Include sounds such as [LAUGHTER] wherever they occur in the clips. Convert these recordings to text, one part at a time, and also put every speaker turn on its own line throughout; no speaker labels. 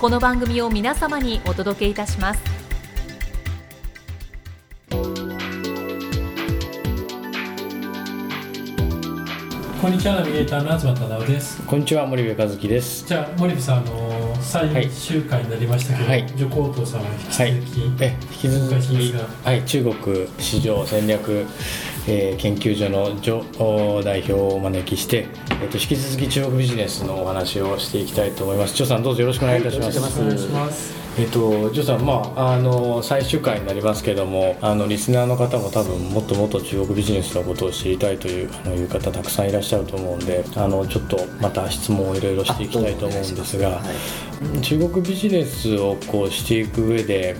この番組を皆様にお届けいたします。
こんにちはナビゲーターの東忠夫です。
こんにちは森部和樹です。
じゃあ森部さんあの最終回になりましたけど、
はい
助行頭さんは引き続き、
え引き続きはい中国市場戦略、えー研究所のジョ代表をお招きして、えっと引き続き中国ビジネスのお話をしていきたいと思います。ジョさんどうぞよろしくお願いいたします。
お願いします
えっと、ジョさん、まあ、あの最終回になりますけどもあのリスナーの方も多分もっともっと中国ビジネスのことを知りたいというあのいう方たくさんいらっしゃると思うんであのちょっとまた質問をいろいろしていきたいと思うんですが、中国ビジネスをこうしていく上で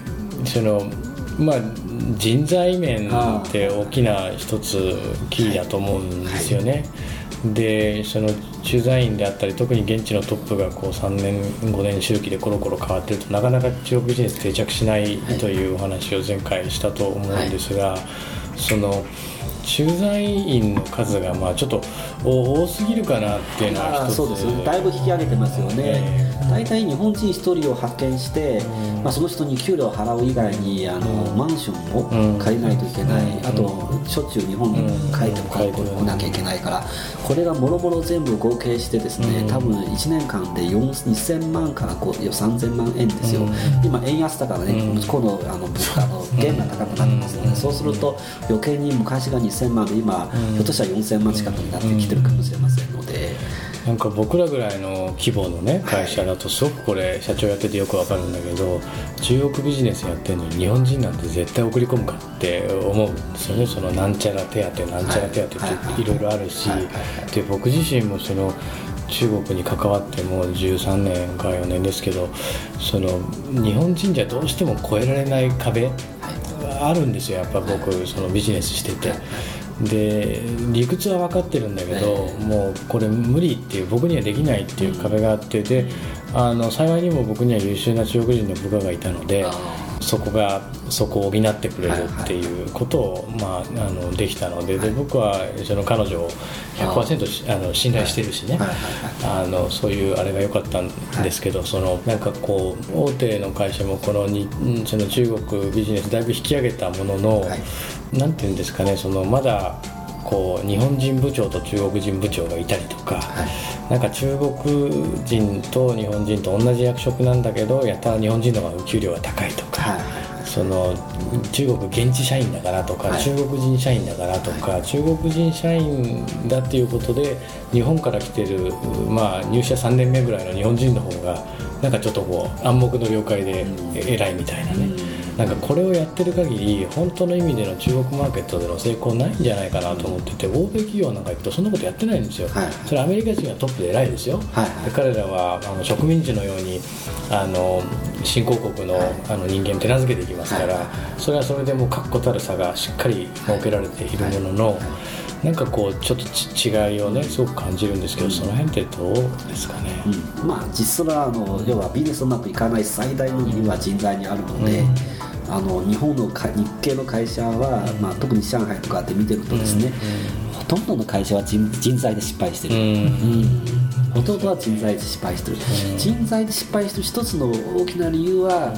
そのまあ人材面って大きな一つキーだと思うんですよね。でその駐在員であったり特に現地のトップがこう3年5年周期でコロコロ変わってるとなかなか中国ビジネス定着しないというお話を前回したと思うんですが、その駐在員の数がまあちょっと多すぎるかなっていうのは一つ
そうですね。だいぶ引き上げてますよね、大体日本人1人を派遣して、まあ、その人に給料を払う以外にあの、マンションを借りないといけない、あとしょっちゅう日本に帰って
うん
こ来なきゃいけないからこれがもろもろ全部合計してですね、多分1年間で4 2000万から5いや3000万円ですよ、今円安だからね、向こうのあの物価の元が高くなってますので、そうすると余計に昔が2000万で今、ひょっとしたら4000万近くになってきてるかもしれませんので。
なんか僕らぐらいの規模のね会社だとすごくこれ社長やっててよくわかるんだけど中国ビジネスやってるのに日本人なんて絶対送り込むかって思うんですよね。そのなんちゃら手当なんちゃら手当ってい。ろいろあるしで僕自身もその中国に関わってもう13年か4年ですけどその日本人じゃどうしても越えられない壁あるんですよ。やっぱ僕そのビジネスしてて。で理屈は分かってるんだけど、もうこれ無理っていう僕にはできないっていう壁があってであの幸いにも僕には優秀な中国人の部下がいたのでそこがそこを補ってくれるっていうことを、まあ、あのできたのでで僕はその彼女を100%しあの信頼してるしね。あのそういうあれが良かったんですけど、そのなんかこう大手の会社もこのにその中国ビジネスだいぶ引き上げたものの、なんていうんですかねそのまだこう日本人部長と中国人部長がいたりとか、なんか中国人と日本人と同じ役職なんだけどやったら日本人の方が給料が高いとか、その中国現地社員だからとか、中国人社員だからとか、中国人社員だっていうことで日本から来てる、まあ、入社3年目ぐらいの日本人の方がなんかちょっとこう暗黙の了解で偉いみたいなね。なんかこれをやってる限り本当の意味での中国マーケットでの成功ないんじゃないかなと思ってて欧米企業なんか行くとそんなことやってないんですよ、
はい。
それアメリカ人がトップで偉いですよ、
はい。はい
で彼らはあの植民地のようにあの新興国の,、あの人間を手なずけていきますから、
はい。
それはそれでもう確固たる差がしっかり設けられているものの、なんかこうちょっとち違いをねすごく感じるんですけど、その辺ってどうですかね、
うん。まあ実はあの要はビジネスうまくいかない最大の理由は人材にあるので、あの日本のか日系の会社は、まあ、特に上海とかで見てるとですね、ほとんどの会社は人人材で失敗してる、うん。ほとんどは人材で失敗してる、人材で失敗してる一つの大きな理由は、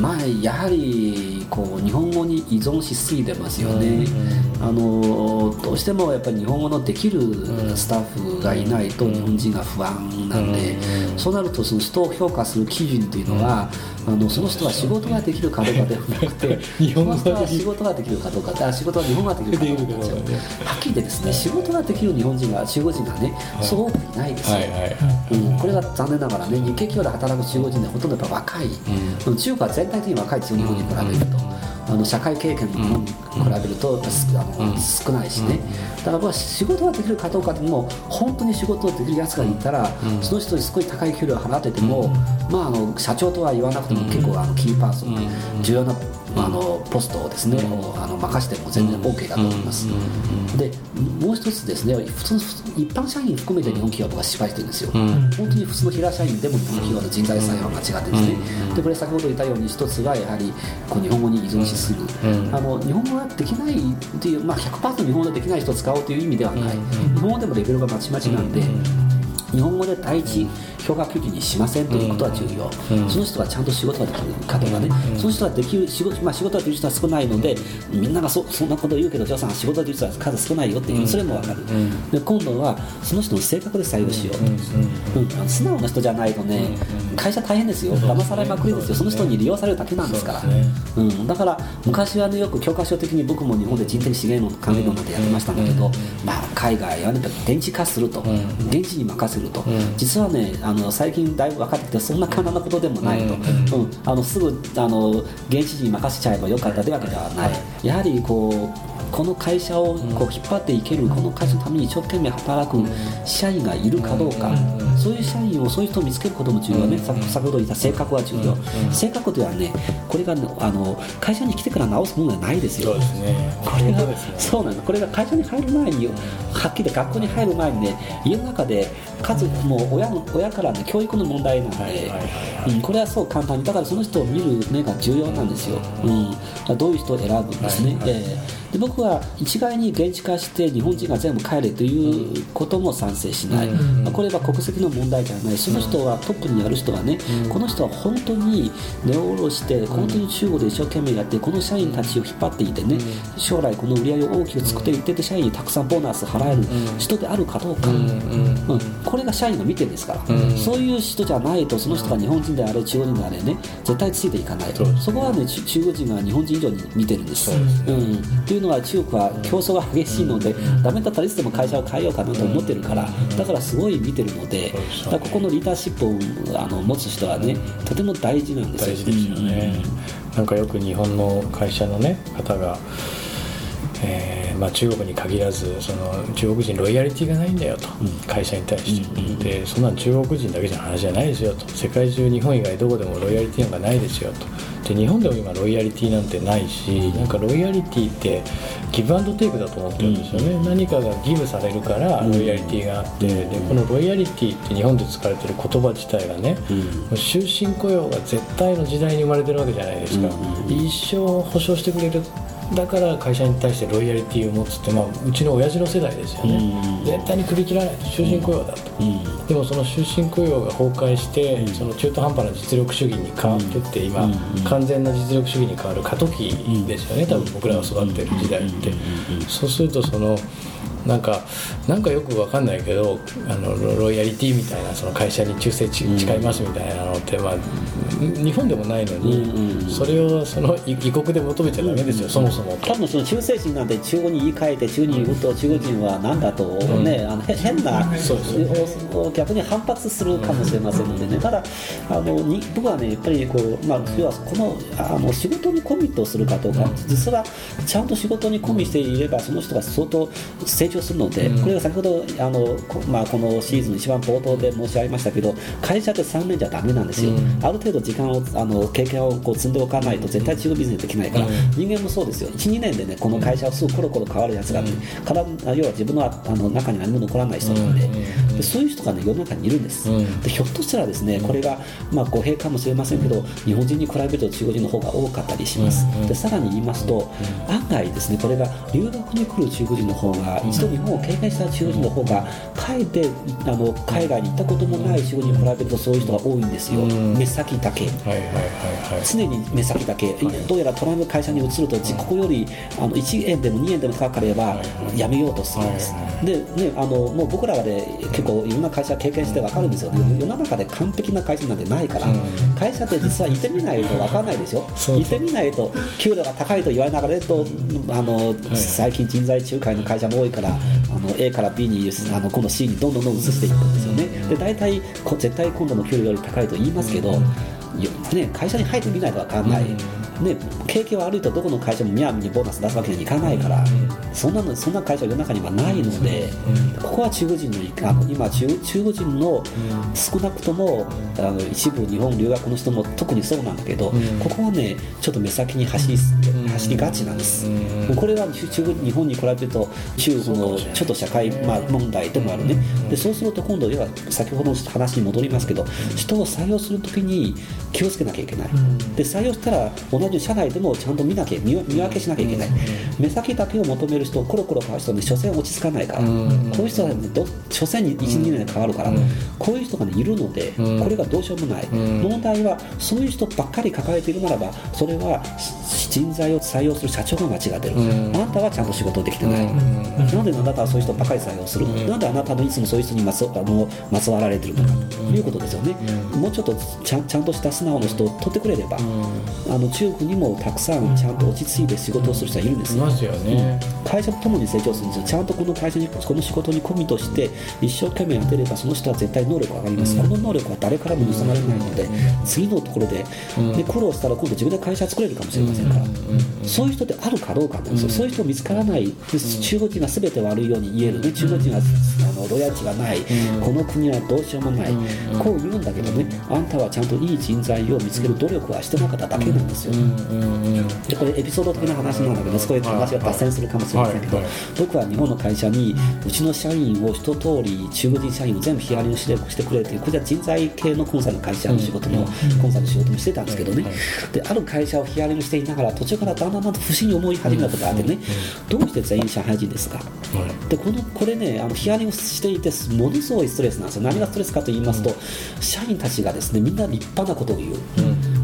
まあ、やはりこう日本語に依存しすぎてますよね、あのどうしてもやっぱり日本語のできるスタッフがいないと日本人が不安なんで、そうなるとその人を評価する基準というのは、あのその人は仕事ができるかどうかではなくて [LAUGHS]
日本語
その人は仕事ができるかどうかあ仕事は日本語ができるかどうかなんですよ
ね。
はっきり言ってですね仕事ができる日本人が中国人がね、そう多くいないですよ、
はいはい。
うん、これが残念ながらね日系企業で働く中国人でほとんどやっぱ若い、うん。中国は全体的に若いですよ日本に比べると。あの社会経験に比べるとあの、少ないしね、だからまあ仕事ができるかどうかっていうのも本当に仕事をできるやつがいたら、その人にすごい高い給料を払ってても、まあ、あの社長とは言わなくても結構あのキーパーソン、重要なあのポストをですね、あの任せても全然 OK だと思います、でもう一つですね普通一般社員含めて日本企業とか失敗してるん。ですよ、本当に普通の平社員でも日本企業の人材採用が違ってですね、でこれ先ほど言ったように一つはやはりこう日本語に依存しする、あの日本語ができないっていう、まあ、100%日本語でできない人を使おうという意味ではない、日本語でもレベルがまちまちなん。で、日本語で第一評価基準にしませんということは重要、その人がちゃんと仕事ができる。かとかね、その人ができる仕事,、まあ、仕事ができる人は少ないのでみんながそそんなことを言うけどジョーさん仕事ができる人は数少ないよっていう、それも分かる、で今度はその人の性格で採用しよう、うん。素直な人じゃないとね、会社大変ですよ。騙されまくりですよ。その人に利用されるだけなんですから。
そう
ん、だから昔はねよく教科書的に僕も日本で人的資源の管理論なんてやってましたんだけど、まあ、海外はね電池化すると、現地に任せると、実はねあの最近だいぶ分かってきてそんな簡単なことでもないと、うん。あのすぐあの現地に任せちゃえばよかったというわけではない、やはりこうこの会社をこう引っ張っていける、この会社のために一生懸命働く社員がいるかどうか、そういう社員をそういう人を見つけることも重要ね、先先ほど言った性格は重要、性格というのはねこれがねあの会社に来てから直すものではないですよ。
そうですね。
これがそうなの。これが会社に入る前にはっきり学校に入る前にね家の中で数もう親の親からの教育の問題なんで、うん、これはそう簡単にだからその人を見る目が重要なんですよ、うん、どういう人を選ぶんですね、
はいはい。
ええ。で僕は一概に現地化して日本人が全部帰れということも賛成しない、まあこれは国籍の問題じゃない。その人はトップにやる人はね、この人は本当に根を下ろして本当に中国で一生懸命やってこの社員たちを引っ張っていてね、将来この売り上げを大きく作っていってで社員にたくさんボーナス払える人であるかどうか、うんこれが社員が見てるんですから、そういう人じゃないとその人が日本人であれ中国人であれね絶対ついていかない
そうです
そこはね中中国人が日本人以上に見てるんですうん、っていうのは中国は競争が激しいので、ダメだったらいつでも会社を変えようかなと思ってるから、だからすごい見てるので、だここのリーダーシップをあの持つ人はねとても大事なんですよ。
大事ですよね、なんかよく日本の会社のね方が、えーまあ、中国に限らずその中国人ロイヤリティがないんだよと、会社に対して、でそんなん中国人だけじゃ話じゃないですよと。世界中日本以外どこでもロイヤリティなんかないですよと。で日本でも今ロイヤリティなんてないしなんかロイヤリティってギブアンドテイクだと思ってるんですよね、何かがギブされるからロイヤリティがあって、でこのロイヤリティって日本で使われてる言葉自体がね、終身雇用が絶対の時代に生まれてるわけじゃないですか、一生保証してくれるだから会社に対してロイヤリティを持つって、まあ、うちの親父の世代ですよね、絶対に首切らない終身雇用だと、でもその終身雇用が崩壊して、その中途半端な実力主義に変わってって今、完全な実力主義に変わる過渡期ですよね、多分僕らが育ってる時代って、そうするとそのなんかなんかよくわかんないけどあのロロイヤリティみたいなその会社に忠誠ち誓いますみたいなのって、まあ、日本でもないのに、それをその異異国で求めちゃダメですよ、そもそも。
多分その忠誠心なんて中国に言い換えて中国に言うと中国人は何だとね、あのへ変な逆に反発するかもしれませんのでね。ただあのに僕はねやっぱりこう、まあ、要はこのあの仕事にコミットするかどうか実はちゃんと仕事にコミしていればその人が相当成長するので、これが先ほどあのこ,、まあ、このシーズンの一番冒頭で申し上げましたけど会社って3年じゃダメなんですよ、ある程度時間をあの経験をこう積んでおかないと絶対中国ビジネスできないから、人間もそうですよ。12年でねこの会社はすぐコロコロ変わるやつがあって、から要は自分のあの中に何も残らない人なんで、でそういう人が、ね、世の中にいるんです、
うん。
でひょっとしたらですねこれが、まあ、語弊かもしれませんけど日本人に比べると中国人の方が多かったりします、
うん
でさらに言いますと、案外ですねこれが留学に来る中国人の方が一度日本を経験した中国人の方がかえってあの海外に行ったこともない中国人に比べるとそういう人が多いんですよ、
うん。
目先だけ。常に目先だけ、どうやらトランプ会社に移ると、ここよりあの1円でも2円でも高ければ辞めようとするんです、
はい
でね、あのもう僕らで結構いろんな会社経験して分かるんですよ、世の中で完璧な会社なんてないから、会社って実は行ってみないと分かんないでしょ、
そう。
行ってみないと、給料が高いと言われながらと、あの最近、人材仲介の会社も多いから、あの A から B にあの今度 C にどんどんどん移していくんですよね、で大体こ絶対今度の給料より高いと言いますけど、よね、会社に入ってみないと分かんない。ね、景気悪いとどこの会社もみやみにボーナス出すわけにはいかないから、そんなのそんな会社は世の中にはないので、ここは中国人のあの今中、中国人の少なくともあの一部日本留学の人も特にそうなんだけど、ここはね、ちょっと目先に走り走りがちなんです、これは中中国日本に比べると、中国のちょっと社会、まあ、問題でもあるね、でそうすると今度、要は先ほどの話に戻りますけど、人を採用するときに気をつけなきゃいけない、で採用したら同じ社内でもちゃんと見なきゃ見見分けしなきゃいけない、目先だけを求める人、コロコロ変わる人に所詮落ち着かないから、こういう人は、ね、ど所詮に1、2年で変わるから、こういう人が、ね、いるので、これがどうしようもない、問題はそういう人ばっかり抱えているならば、それは人材を採用する社長が間違ってる、あなたはちゃんと仕事できてない、なんであなたはそういう人ばっかり採用する、なんであなたのいつもそういう人にまつあのまつわられてるのか。ということですよね、もうちょっとちゃんちゃんとした素直な人を取ってくれれば、あの中国にもたくさんちゃんと落ち着いて仕事をする人はいるんですよ。
いますよね、
会社とともに成長するんですよ、ちゃんとこの会社に、この仕事にコミットして、一生懸命やってれば、その人は絶対能力が上がります、この能力は誰からも盗まれないので、次のところでで苦労したら、今度自分で会社作れるかもしれませんから、そういう人ってあるかどうかなんですよ、そういう人見つからない、で中国人がすべて悪いように言えるね、中国人はあのロイヤルティがない、この国はどうしようもない、こう言うんだけどね、あんたはちゃんといい人材を見つける努力はしてなかっただけなんですよ。でこれエピソード的な話なんだけど、そこで話が脱線するかもしれけど、
はいはい。
僕は日本の会社にうちの社員を一通り中国人社員を全部ヒアリングしてしてくれてこれは人材系のコンサルの会社の仕事も、コンサルの仕事もしてたんですけどね、である会社をヒアリングしていながら途中からだんだんだんだん不審に思い始めたことがあってね、どうして全員上海人ですか？でこのこれねあのヒアリングしていてものすごいストレスなんですよ。何がストレスかと言いますと、社員たちがですねみんな立派なことを言う、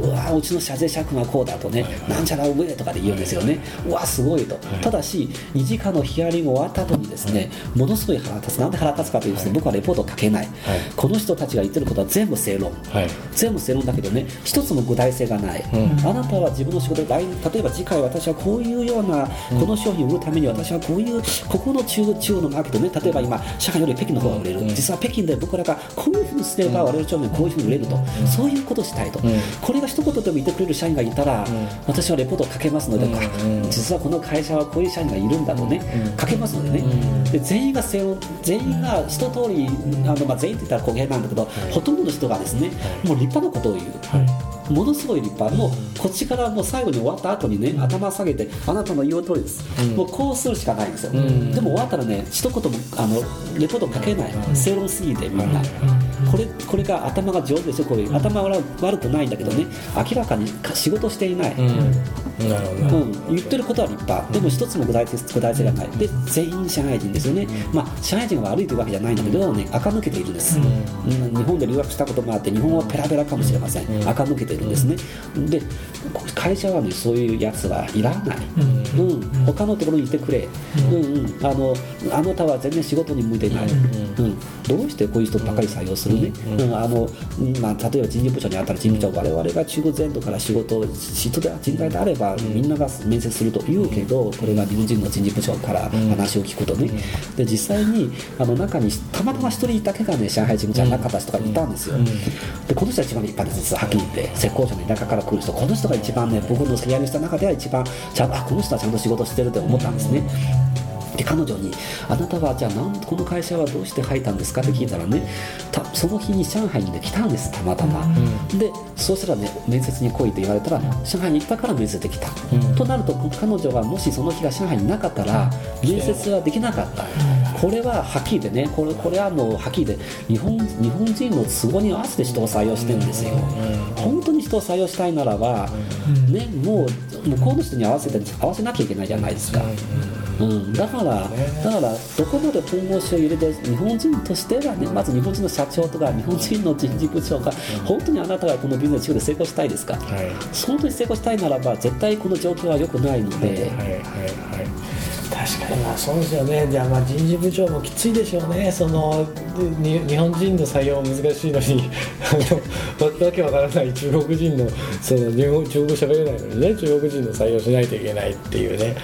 うわうちの社税借がこうだとね、なんちゃら上とかで言うんですよね、うわすごいと、ただし2時間のヒアリング終わった後にですねものすごい腹立つ。なんで腹立つかというとですね、僕はレポートを書けない、この人たちが言ってることは全部正論、
はい。
全部正論だけどね一つも具体性がない、あなたは自分の仕事で来例えば次回私はこういうようなこの商品を売るために私はこういうここの中中央のマーケットね例えば今上海より北京の方が売れる、実は北京で僕らがこういうふうにすれば我々商品こういうふうに売れると、そういうことをしたいと、これが一言でも言ってくれる社員がいたら、私はレポートを書けますので、あ実はこの会社はこういう社員がいるんだとね、書けますのでね、で全員が全員が一通りあの、まあ、全員って言ったら公平なんだけど、ほとんどの人がですねもう立派なことを言う。ものすごい立派、もうこっちからもう最後に終わった後にね、頭下げて、あなたの言う通りです、もうこうするしかないんですよ、でも終わったらね、一言もあのレポート書けない、正論すぎて、みんな、これこれが頭が上手でしょ、こういう、頭は悪くないんだけどね、明らかに仕事していない。
なるほど、
うん、言ってることは立派、でも一つも具体性具体性がない、で全員上海人ですよね、まあ、上海人が悪いというわけじゃないんだけど、ね、垢抜けているんです、うん。日本で留学したこともあって、日本語はペラペラかもしれません、垢抜けているんですね、で会社は、ね、そういうやつはいらない、うん。他のところにいてくれ、うん。うん、あのあなたは全然仕事に向いていない、うん。どうしてこういう人ばかり採用するね、うん。あのまあ、例えば人事部長にあったら人事部長、我々が中国全土から仕事を人で人材であれば、みんなが面接すると言うけど、これが日本人の人事部長から話を聞くとね、で実際にあの中にたまたま一人だけがね、上海人じゃなかった人がいたんですよ、でこの人が一番立派です、はっきり言って、浙江省の田舎から来る人、この人が一番ね、僕のヒアリングした中では一番ちゃん、あこの人はちゃんと仕事してるって思ったんですね。で彼女に「あなたはじゃあなんこの会社はどうして入ったんですか?」って聞いたらねたその日に上海に、ね、来たんですたまたま、でそうしたらね面接に来いと言われたら上海に行ったから面接できた、となると彼女がもしその日が上海になかったら面接はできなかった、これははっきりでねこれこれはもうはっきりで日本日本人の都合に合わせて人を採用してるんですよ、本当に人を採用したいならば、ね、もう向こうの人に合わせて合わせなきゃいけないじゃないですか、うん、だから、だからどこまで本腰を入れて日本人としてはねまず日本人の社長とか日本人の人事部長が本当にあなたがこのビジネスで成功したいですか、
はい。
本当に成功したいならば絶対この状況は良くないので、
はいはいはい確かに。まあそうですよね。じゃあまあ人事部長もきついでしょうね。その日本人の採用難しいのに。あ [LAUGHS] のわけわからない中国人のその中国語喋れないのにね中国人の採用しないといけないっていうね、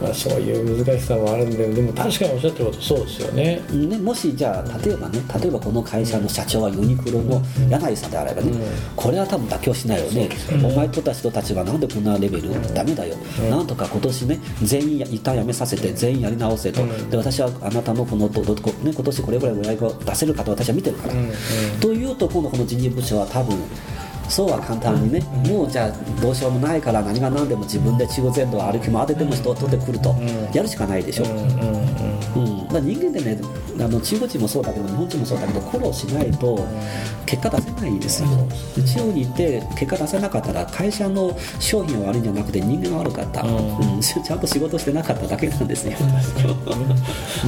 まあ、そういう難しさもあるんででも確かにおっしゃってることそうですよね。
ね、もしじゃあ例えばね例えばこの会社の社長はユニクロの柳井さんであればね、これは多分妥協しないよね、お前とたちとたちはなんでこんなレベル、ダメだよ、なんとか今年ね全員一旦辞めさせて全員やり直せと、で私はあなたのこのどどこ、ね、今年これぐらい売り上げを出せるかと私は見てるから、というと今度この人事部長は多分そうは簡単にね、もうじゃあどうしようもないから何が何でも自分で中国全土を歩き回ってでも人を取ってくると、やるしかないでしょ、うん、だ人間ってねあの中国人もそうだけど日本人もそうだけど苦労しないと結果出せないんですよ、で中国に行って結果出せなかったら会社の商品が悪いんじゃなくて人間が悪かった、うん。ちゃんと仕事してなかっただけなんですよ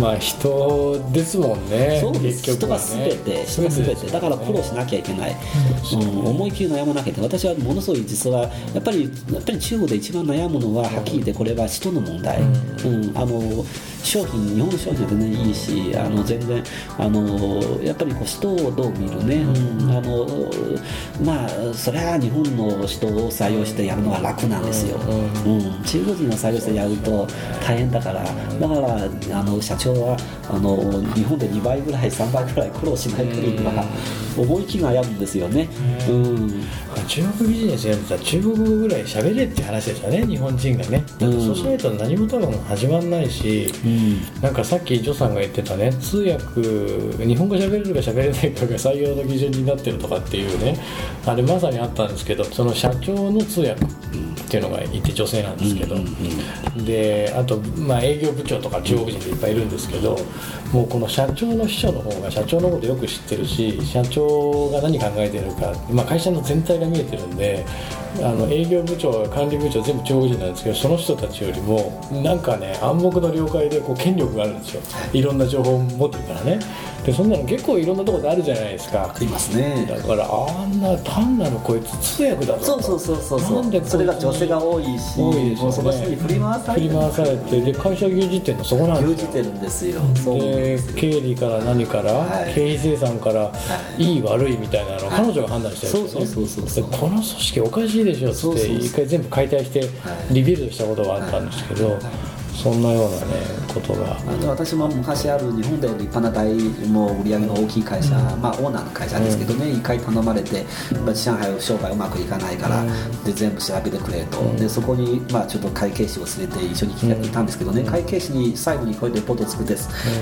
まあ人ですもんね
そうです。人が全て。人が全て。だから苦労しなきゃいけない、うん、思いっきり悩まなきゃいけない。私はものすごい実はやっぱりやっぱり中国で一番悩むのははっきり言ってこれは人の問題、うん、あの商品日本の商品は全然いいしあの全然あのやっぱりこう人をどう見るね、うん。あのまあそれは日本の人を採用してやるのは楽なんですよ、うん中国人を採用してやると大変だから。だからあの社長はあの日本で2倍ぐらい3倍ぐらい苦労しない限りは思い切り悩むんですよね、うん
中国ビジネスやってたら中国語ぐらい喋れって話ですよね日本人がね。だってそうしないと何も多分始まんないし、なんかさっきジョさんが言ってたね通訳日本語喋れるか喋れないかが採用の基準になってるとかっていうね。あれまさにあったんですけどその社長の通訳っていうのがいて女性なんですけど、であと、まあ、営業部長とか中国人でいっぱいいるんですけどもうこの社長の秘書の方が社長のことよく知ってるし社長が何考えてるか、まあ、会社の全体が見えてるんであの営業部長管理部長全部中国人なんですけどその人たちよりもなんかね暗黙の了解でこう権力があるんですよ。いろんな情報を持ってるからね。でそんなの結構いろんなところであるじゃないですか。
ありますね。
だからあんな単なるこいつ通訳だぞ
そうそうそうそうそ
なんで
それが女性が多いし
多いですよね。
その人に振り回されて。
振り回されてで会社牛耳ってんのそこなんですよ。
牛耳ってるんですよ
で
ですよ。
経理から何から、
はい。
経費生産から、い、い悪いみたいなのを彼女が判断してるんですよね、
そうそうそうそう。
でこの組織おかしいでしょって一回全部解体してリビルドしたことがあったんですけど、そんなようなねことが、
あの私も昔ある日本で立派な大もう売り上げの大きい会社、まあオーナーの会社ですけどね、一回頼まれて、まあ、上海商売うまくいかないから、で全部調べてくれと、でそこに、まあ、ちょっと会計士を連れて一緒に来ていたんですけどね、会計士に最後にこういうレポートを作って、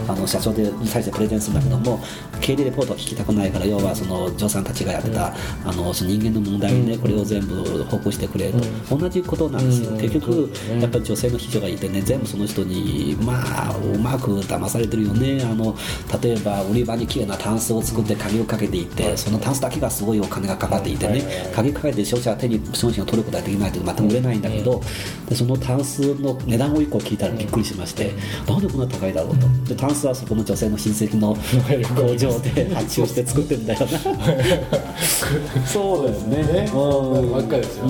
あの社長でに対してプレゼンするんだけども経理レポートは聞きたくないから要はそのジョーさんたちがやってた、あのその人間の問題にね、これを全部報告してくれと、同じことなんですよ、結局やっぱり女性の秘書がいてね全部その人にまあうまく騙されてるよね。あの例えば売り場に綺麗なタンスを作って鍵をかけていってそのタンスだけがすごいお金がかかっていてね。鍵かけて消費者は手に商品を取ることができないと全く売れないんだけどでそのタンスの値段を1個聞いたらびっくりしましてなんでこんな高いだろうと。でタンスはそこの女性の親戚の [LAUGHS] 工場で発注して作ってるんだよな。[LAUGHS] そうですね。うん。
ばっかりですよ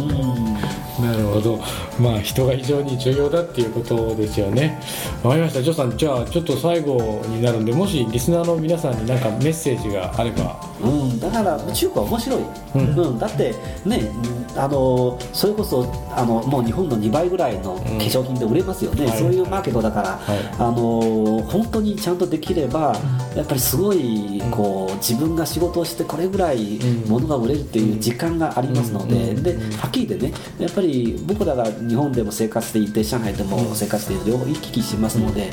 なるほど。まあ人が非常に重要だっていうことですよね。わかりました。ジョーさんじゃあちょっと最後になるんでもしリスナーの皆さんに何かメッセージがあれば。
うん、だから中国は面白い、うん。だってねあのそれこそあのもう日本の2倍ぐらいの化粧品で売れますよね、
はい。
そういうマーケットだから、
はい。
あの本当にちゃんとできればやっぱりすごいこう自分が仕事をしてこれぐらい物が売れるっていう実感がありますので,、ではっきり言ってねやっぱり僕らが日本でも生活していて上海でも生活している両方行き来しますので、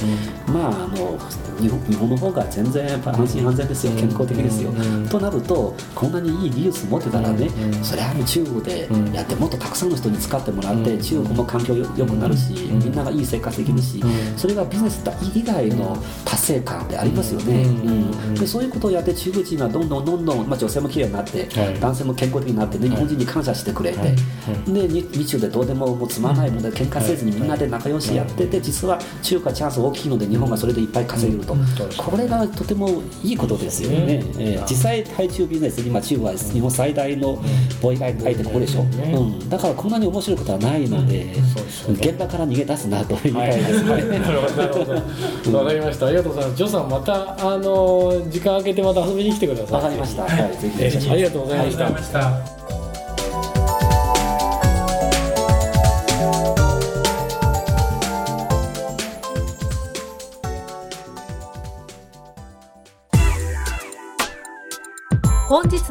まああの日本日本の方が全然やっぱ安心安全ですよ。健康的ですよ、となるとこんなにいい技術持ってたらね、それは中国でやってもっとたくさんの人に使ってもらって、中国も環境よ良くなるし、みんながいい生活できるし、それがビジネス以外の達成感ってありますよね、うん。でそういうことをやって中国人がどんどんどんどん、まあ、女性も綺麗になって、
はい。
男性も健康的になって、ね、日本人に感謝してくれて、で日日中でどうでももうつまらないので喧嘩せずにみんなで仲良しやってて実は中国はチャンス大きいので日本がそれでいっぱい稼げると、これがとてもいいことですよね、えー実際対中ビジネス今中国は日本最大の貿易相手ここでしょ、うん、だからこんなに面白いことはないので、現場から逃げ出すなと言いたいですね、
なるほどなるほど。わかりました。ありがとうございます。ジョーさんまたあの時間空けてまた遊びに来てください。
わかりました、はい、ぜひ。お願いします
ありがとうございました、
ありがとうございました。